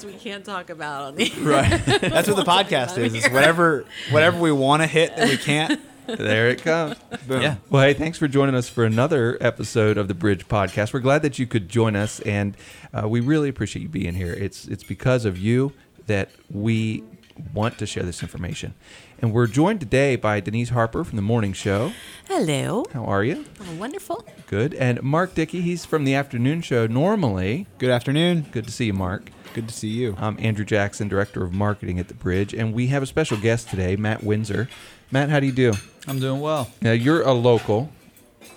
things we can't talk about on the Right. That's what the podcast is. It's whatever whatever we want to hit that we can't. There it comes. Boom. Yeah. Well, hey, thanks for joining us for another episode of the Bridge Podcast. We're glad that you could join us, and uh, we really appreciate you being here. It's it's because of you that we want to share this information. And we're joined today by Denise Harper from the Morning Show. Hello. How are you? Oh, wonderful. Good. And Mark Dickey, he's from the afternoon show normally. Good afternoon. Good to see you, Mark. Good to see you. I'm Andrew Jackson, Director of Marketing at The Bridge, and we have a special guest today, Matt Windsor. Matt, how do you do? I'm doing well. Now, you're a local,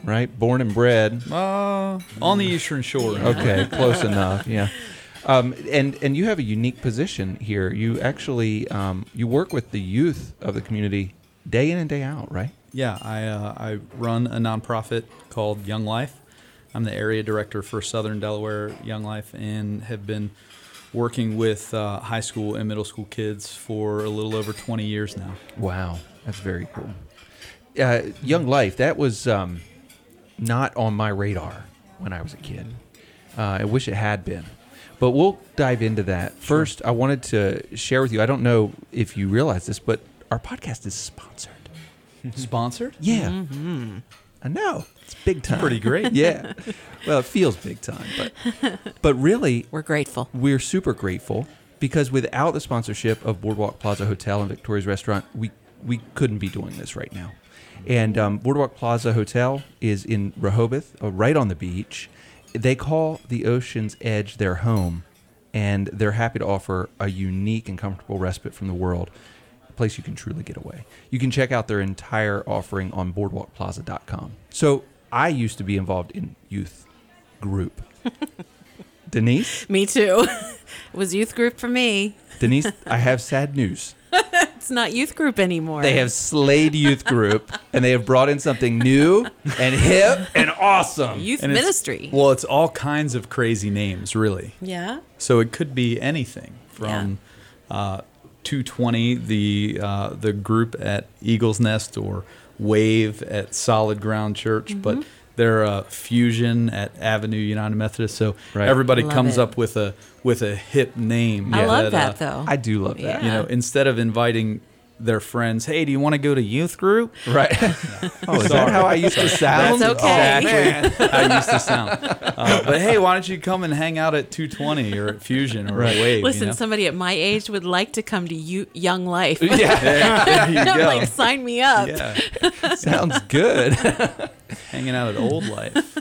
right? Born and bred. Uh, on the Eastern Shore. Okay, close enough. Yeah. Um, and and you have a unique position here. You actually um, you work with the youth of the community day in and day out, right? Yeah, I uh, I run a nonprofit called Young Life. I'm the area director for Southern Delaware Young Life, and have been working with uh, high school and middle school kids for a little over 20 years now. Wow, that's very cool. Uh, Young Life, that was um, not on my radar when I was a kid. Uh, I wish it had been. But we'll dive into that. First, I wanted to share with you. I don't know if you realize this, but our podcast is sponsored. Sponsored? Yeah. I know. It's big time. Pretty great. yeah. Well, it feels big time, but but really We're grateful. we're super grateful because without the sponsorship of Boardwalk Plaza Hotel and Victoria's Restaurant, we we couldn't be doing this right now. And um, Boardwalk Plaza Hotel is in Rehoboth, uh, right on the beach. They call the Ocean's Edge their home, and they're happy to offer a unique and comfortable respite from the world, a place you can truly get away. You can check out their entire offering on boardwalkplaza.com. So I used to be involved in youth group. Denise? Me too. it was youth group for me. Denise, I have sad news. It's not youth group anymore. They have slayed youth group and they have brought in something new and hip and awesome. youth And it's- ministry. Well, it's all kinds of crazy names, really. yeah. So it could be anything from uh, 220, the uh, the group at Eagle's Nest, or Wave at Solid Ground Church, Mm-hmm. but they're uh, Fusion at Avenue United Methodist. So Right. everybody Love comes it. up with a with a hip name. I love uh, that though. I do love that. You know, instead of inviting their friends, hey, do you want to go to youth group? Right. oh, is that how I used to sound? That's okay. Exactly how I used to sound. Uh, but hey, why don't you come and hang out at 220 or at Fusion or Right. at Wave? Listen, you know? somebody at my age would like to come to you, Young Life. Yeah, there you go. like, sign me up. yeah, sounds good. hanging out at Old Life.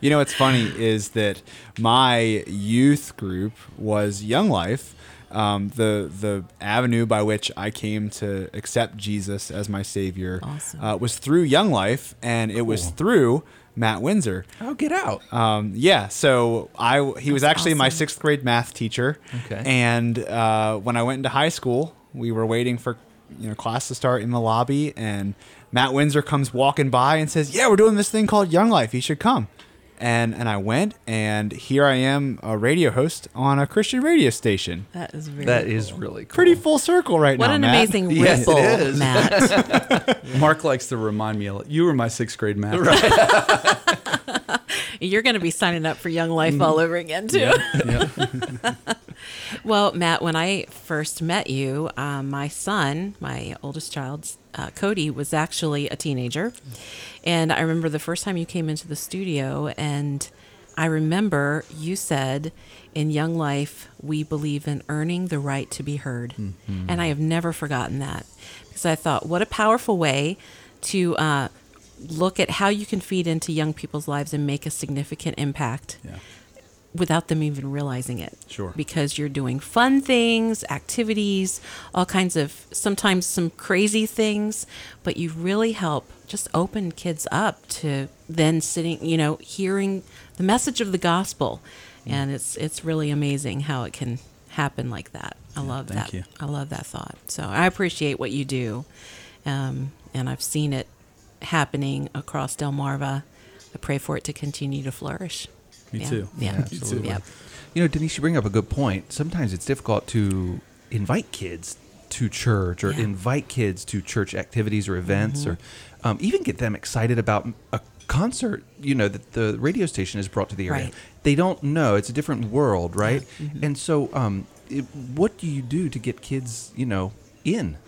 You know what's funny is that my youth group was Young Life. Um, the the avenue by which I came to accept Jesus as my Savior Awesome. uh, was through Young Life, and it was through Matt Windsor. oh, get out. Um, yeah, so I he was That's actually my sixth grade math teacher. Okay. And uh, when I went into high school, we were waiting for you know class to start in the lobby, and Matt Windsor comes walking by and says, "Yeah, we're doing this thing called Young Life. You should come." And and I went, and here I am, a radio host on a Christian radio station. That is really That is really cool. Pretty full circle right What now. What an Matt. amazing Yes, it ripple, is. Matt. Mark likes to remind me, a lot- you were my sixth grade math. You're going to be signing up for Young Life mm-hmm. all over again, too. Yeah. Well, Matt, when I first met you, um, my son, my oldest child, uh, Cody, was actually a teenager. And I remember the first time you came into the studio, and I remember you said, in Young Life, we believe in earning the right to be heard. And I have never forgotten that because I thought, what a powerful way to uh, look at how you can feed into young people's lives and make a significant impact Yeah. Without them even realizing it. Sure. Because you're doing fun things, activities, all kinds of sometimes some crazy things, but you really help just open kids up to then sitting, you know, hearing the message of the gospel. And it's it's really amazing how it can happen like that. I love thank that. you. I love that thought. So I appreciate what you do. Um, and I've seen it happening across Delmarva. I pray for it to continue to flourish. Me Yeah. too. Yeah. absolutely. Yep. You know, Denise, you bring up a good point. Sometimes it's difficult to invite kids to church or Yeah. invite kids to church activities or events or um, even get them excited about a concert, you know, that the radio station has brought to the area. Right. They don't know. It's a different world, right? And so, um, it, what do you do to get kids, you know, in?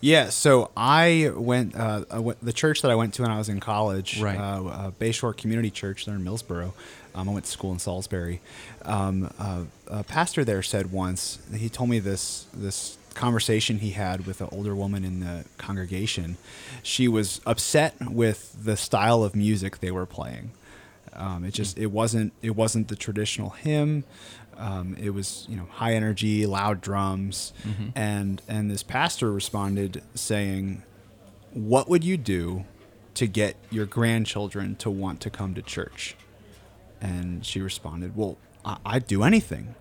Yeah, so I went, uh, I went the church that I went to when I was in college, Right. uh, uh, Bayshore Community Church there in Millsboro. Um, I went to school in Salisbury. Um, uh, a pastor there said once he told me this this conversation he had with an older woman in the congregation. She was upset with the style of music they were playing. Um, it just it wasn't it wasn't the traditional hymn. Um, it was you know high energy, loud drums, and and this pastor responded saying, "What would you do to get your grandchildren to want to come to church?" And she responded, "Well, I- I'd do anything."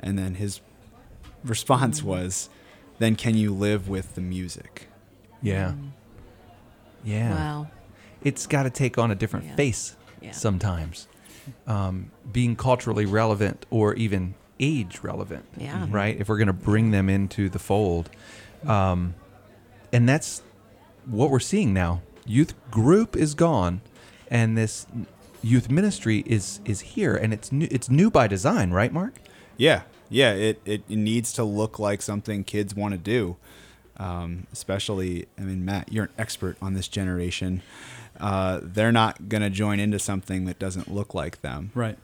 And then his response was, "Then can you live with the music?" Yeah. Yeah. Wow. It's got to take on a different Yeah. face Yeah. sometimes. Um, being culturally relevant or even age relevant. Yeah. Right? If we're going to bring them into the fold. Um, and that's what we're seeing now. Youth group is gone, and this youth ministry is is here, and it's new. It's new by design, right, Mark? Yeah, yeah. It, it, it needs to look like something kids want to do. Um, especially, I mean, Matt, you're an expert on this generation. Uh, they're not going to join into something that doesn't look like them. Right.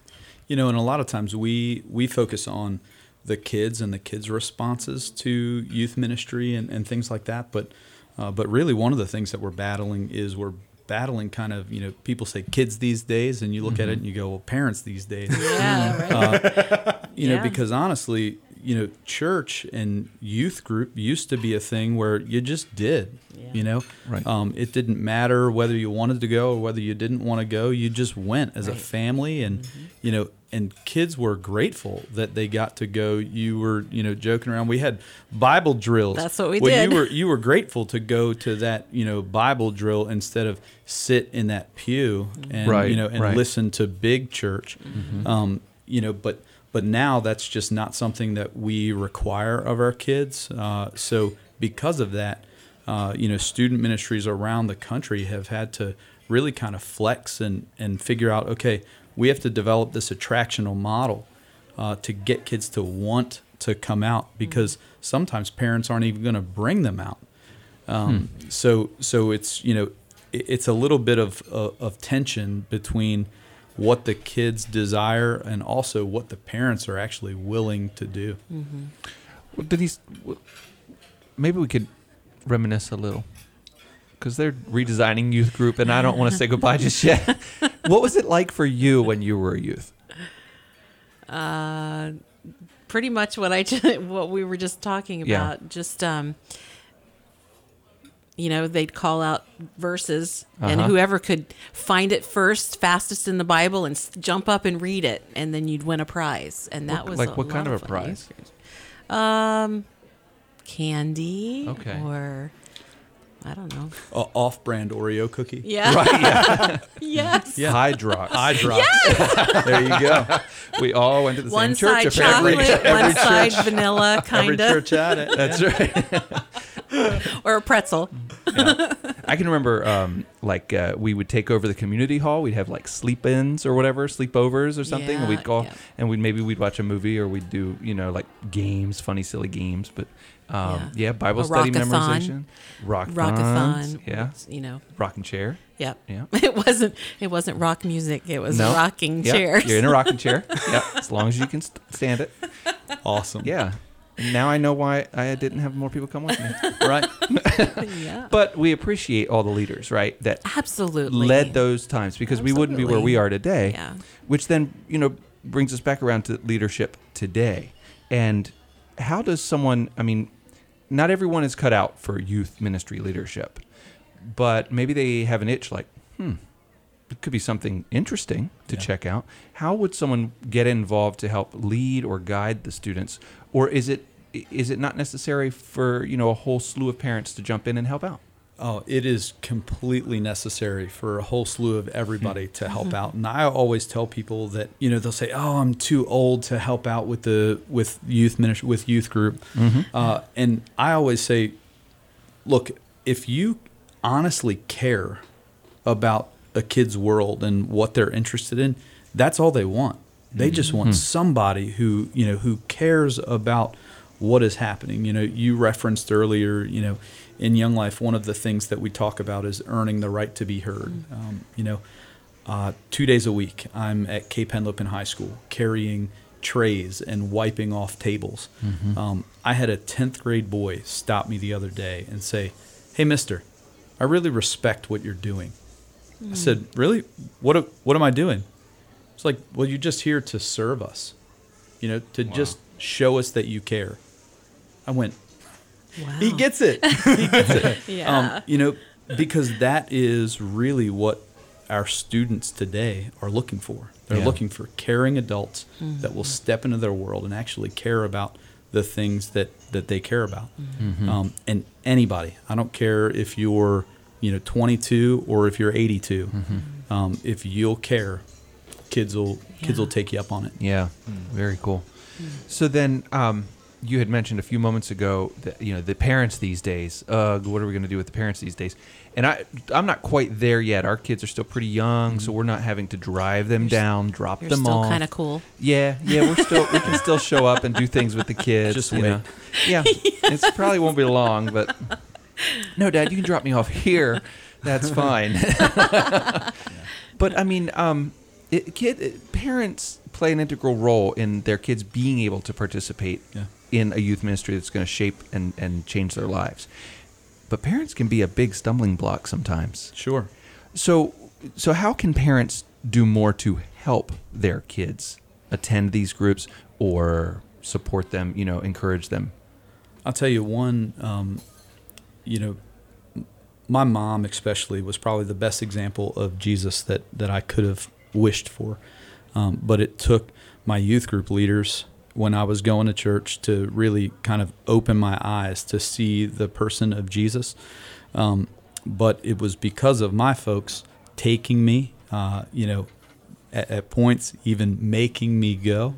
You know, and a lot of times we we focus on the kids and the kids' responses to youth ministry and, and things like that. But uh, but really, one of the things that we're battling is we're battling kind of you know people say kids these days, and you look at it and you go, well, parents these days. Yeah. Right. you know Yeah. because honestly you know church and youth group used to be a thing where you just did Yeah. you know Right. um, it didn't matter whether you wanted to go or whether you didn't want to go you just went as a Right. Mm-hmm. family and you know and kids were grateful that they got to go. You were you know joking around. We had bible drills. That's what we well, did. you were you were grateful to go to that you know bible drill instead of sit in that pew and Right, you know and right. listen to big church. Um, you know but but now that's just not something that we require of our kids. Uh, so because of that uh, you know student ministries around the country have had to really kind of flex and and figure out okay we have to develop this attractional model uh, to get kids to want to come out because sometimes parents aren't even going to bring them out. Um, So so it's you know it- it's a little bit of, of of tension between what the kids desire and also what the parents are actually willing to do. Well, Denise, maybe we could reminisce a little because they're redesigning youth group, and I don't want to say goodbye just yet. what was it like for you when you were a youth? Uh, pretty much what I just, what we were just talking Yeah. about. Just um, you know, they'd call out verses, and Uh-huh. whoever could find it first, fastest in the Bible, and s- jump up and read it, and then you'd win a prize. And that What- was like what kind of a prize? Um, candy. Okay. Or I don't know. A off-brand Oreo cookie. Yeah. Right? Yeah. yes. Yeah. Hydrox. Eye drops. there you go. We all went to the One same church. side chocolate, every one side vanilla, kind of, Every church had it. That's right. or a pretzel. I can remember, um, like uh, we would take over the community hall. We'd have like sleep-ins or whatever, sleepovers or something, and we'd go yeah. and we'd maybe we'd watch a movie or we'd do you know like games, funny, silly games. But um, yeah. Yeah. Bible A study rockathon. memorization, rock Rockathon. yeah, You know. rocking chair, Yep. yeah. It wasn't. It wasn't rock music. It was No. rocking Yeah, chairs. You're in a rocking chair. yeah, as long as you can stand it. Awesome. Yeah. Now I know why I didn't have more people come with me. Right. yeah. But we appreciate all the leaders, right? That Absolutely. led those times because we wouldn't be where we are today. Yeah. Which then, you know, brings us back around to leadership today. And how does someone, I mean, not everyone is cut out for youth ministry leadership, but maybe they have an itch like, hmm, it could be something interesting to Yeah. check out. How would someone get involved to help lead or guide the students? Or is it is it not necessary for, you know, a whole slew of parents to jump in and help out? Oh, it is completely necessary for a whole slew of everybody hmm. to help mm-hmm. out. And I always tell people that you know they'll say, "Oh, I'm too old to help out with the with youth ministry with youth group," mm-hmm. uh, and I always say, "Look, if you honestly care about a kid's world and what they're interested in, that's all they want. They just want somebody who you know who cares about what is happening. You know, you referenced earlier, you know, in Young Life, one of the things that we talk about is earning the right to be heard. Um, you know, uh, two days a week, I'm at Cape Henlopen High School carrying trays and wiping off tables. Um, I had a 10th grade boy stop me the other day and say, Hey, mister, I really respect what you're doing. I said, Really? What, what am I doing? It's like, Well, you're just here to serve us, you know, to just show us that you care. I went, Wow. He gets it. He gets it. Yeah. Um, you know, because that is really what our students today are looking for. They're Yeah. looking for caring adults that will step into their world and actually care about the things that, that they care about. Um, and anybody, I don't care if you're, you know, 22 or if you're 82, um, if you'll care, kids will kids will take you up on it. Yeah, very cool. So then, um, you had mentioned a few moments ago that you know the parents these days. Uh, what are we going to do with the parents these days? And I, I'm not quite there yet. Our kids are still pretty young, so we're not having to drive them down, drop You're them still off. kind of cool. Yeah, yeah, we're still we can still show up and do things with the kids. Just wait. know. Yeah, it probably won't be long, but no, Dad, you can drop me off here. That's fine. but I mean, um, it, kid it- parents play an integral role in their kids being able to participate Yeah. in a youth ministry that's going to shape and and change their lives. But parents can be a big stumbling block sometimes. Sure. So, so how can parents do more to help their kids attend these groups or support them? You know, encourage them. I'll tell you one, um, you know, my mom especially was probably the best example of Jesus that, that I could have wished for. Um, but it took my youth group leaders when I was going to church to really kind of open my eyes to see the person of Jesus. Um, but it was because of my folks taking me, uh, you know, at, at points even making me go.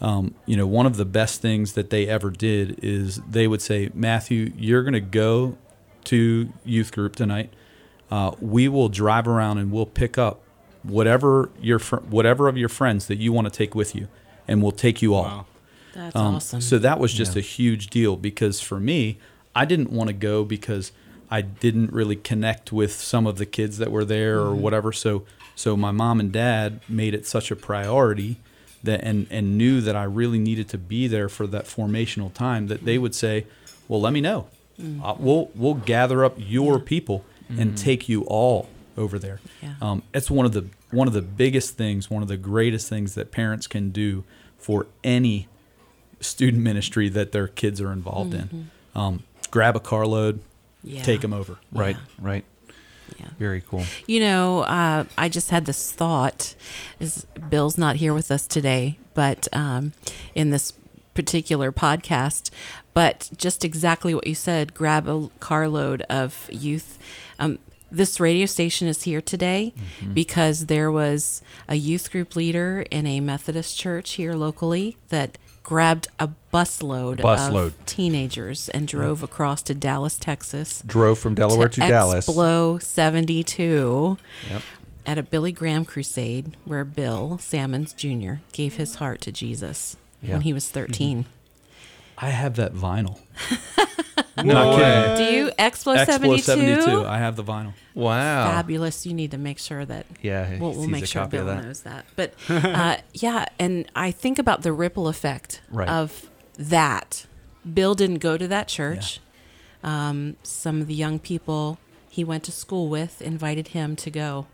Um, you know, one of the best things that they ever did is they would say, Matthew, you're going to go to youth group tonight. Uh, we will drive around and we'll pick up whatever your fr- whatever of your friends that you want to take with you, and we'll take you all. Wow. That's Um, awesome. So that was just Yeah. a huge deal because for me, I didn't want to go because I didn't really connect with some of the kids that were there or Mm-hmm. whatever. So so my mom and dad made it such a priority that and and knew that I really needed to be there for that formational time that they would say, "Well, let me know. Mm. Uh, we'll we'll gather up your people and take you all over there." Yeah. Um, it's one of the one of the biggest things, one of the greatest things that parents can do for any student ministry that their kids are involved in. Um, grab a carload, Mm-hmm. Yeah. take them over. Right. Right. Yeah. Very cool. You know, uh, I just had this thought. Is Bill's not here with us today, but um, in this particular podcast, but just exactly what you said. Grab a carload of youth. Um, this radio station is here today because there was a youth group leader in a Methodist church here locally that grabbed a busload, Busload. of teenagers and drove across to Dallas, Texas Drove from Delaware to, Dallas. Explo 72 Yep. at a Billy Graham crusade where Bill Sammons Jr. gave his heart to Jesus Yeah. when he was 13. Mm-hmm. I have that vinyl. No Not way. Do you Explo, Explo 72? 72. I have the vinyl. Wow. Fabulous. You need to make sure that Yeah, we'll, we'll sees make a sure copy of Bill that. knows that. But uh, yeah, and I think about the ripple effect Right. of that. Bill didn't go to that church. Um, some of the young people he went to school with invited him to go.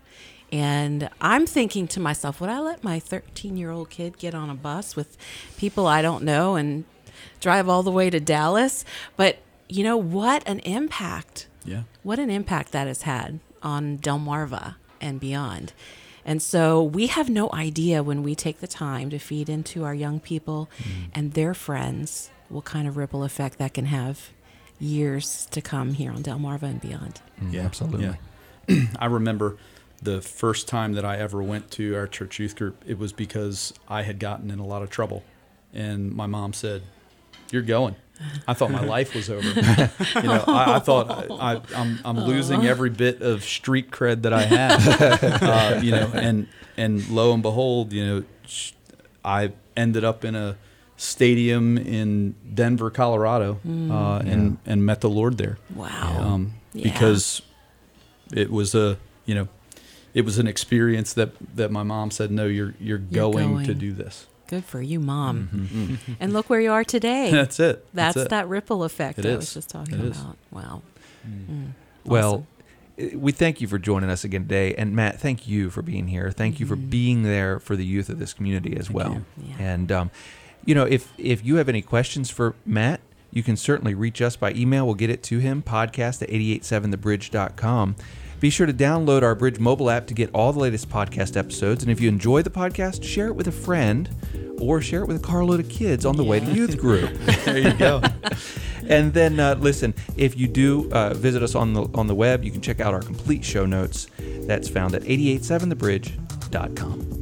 And I'm thinking to myself, would I let my 13 year old kid get on a bus with people I don't know and drive all the way to Dallas? But you know what an impact Yeah. what an impact that has had on Delmarva and beyond. And so we have no idea when we take the time to feed into our young people and their friends what kind of ripple effect that can have years to come here on Delmarva and beyond. Mm, absolutely. Yeah. I remember the first time that I ever went to our church youth group, it was because I had gotten in a lot of trouble. And my mom said, You're going. I thought my life was over. you know, I, I thought I, I, I'm I'm losing every bit of street cred that I have. uh, you know, and and lo and behold, you know, I ended up in a stadium in Denver, Colorado, uh, and and met the Lord there. Wow. Um, Yeah. Because it was a you know, it was an experience that that my mom said, no, you're you're, You're going, to do this. Good for you, mom. Mm-hmm. And look where you are today. That's it. That's, it. that ripple effect It I is. was just talking It is. about. Wow. Well, i- we thank you for joining us again today, and Matt, thank you for being here. Thank you for being there for the youth of this community as well. Yeah. And um, you know, if if you have any questions for Matt, you can certainly reach us by email. We'll get it to him podcast at 887thebridge.com. Be sure to download our Bridge mobile app to get all the latest podcast episodes. And if you enjoy the podcast, share it with a friend or share it with a carload of kids on the way to youth group. There you go. And then uh, listen, if you do uh, visit us on the on the web, you can check out our complete show notes. That's found at 887thebridge.com.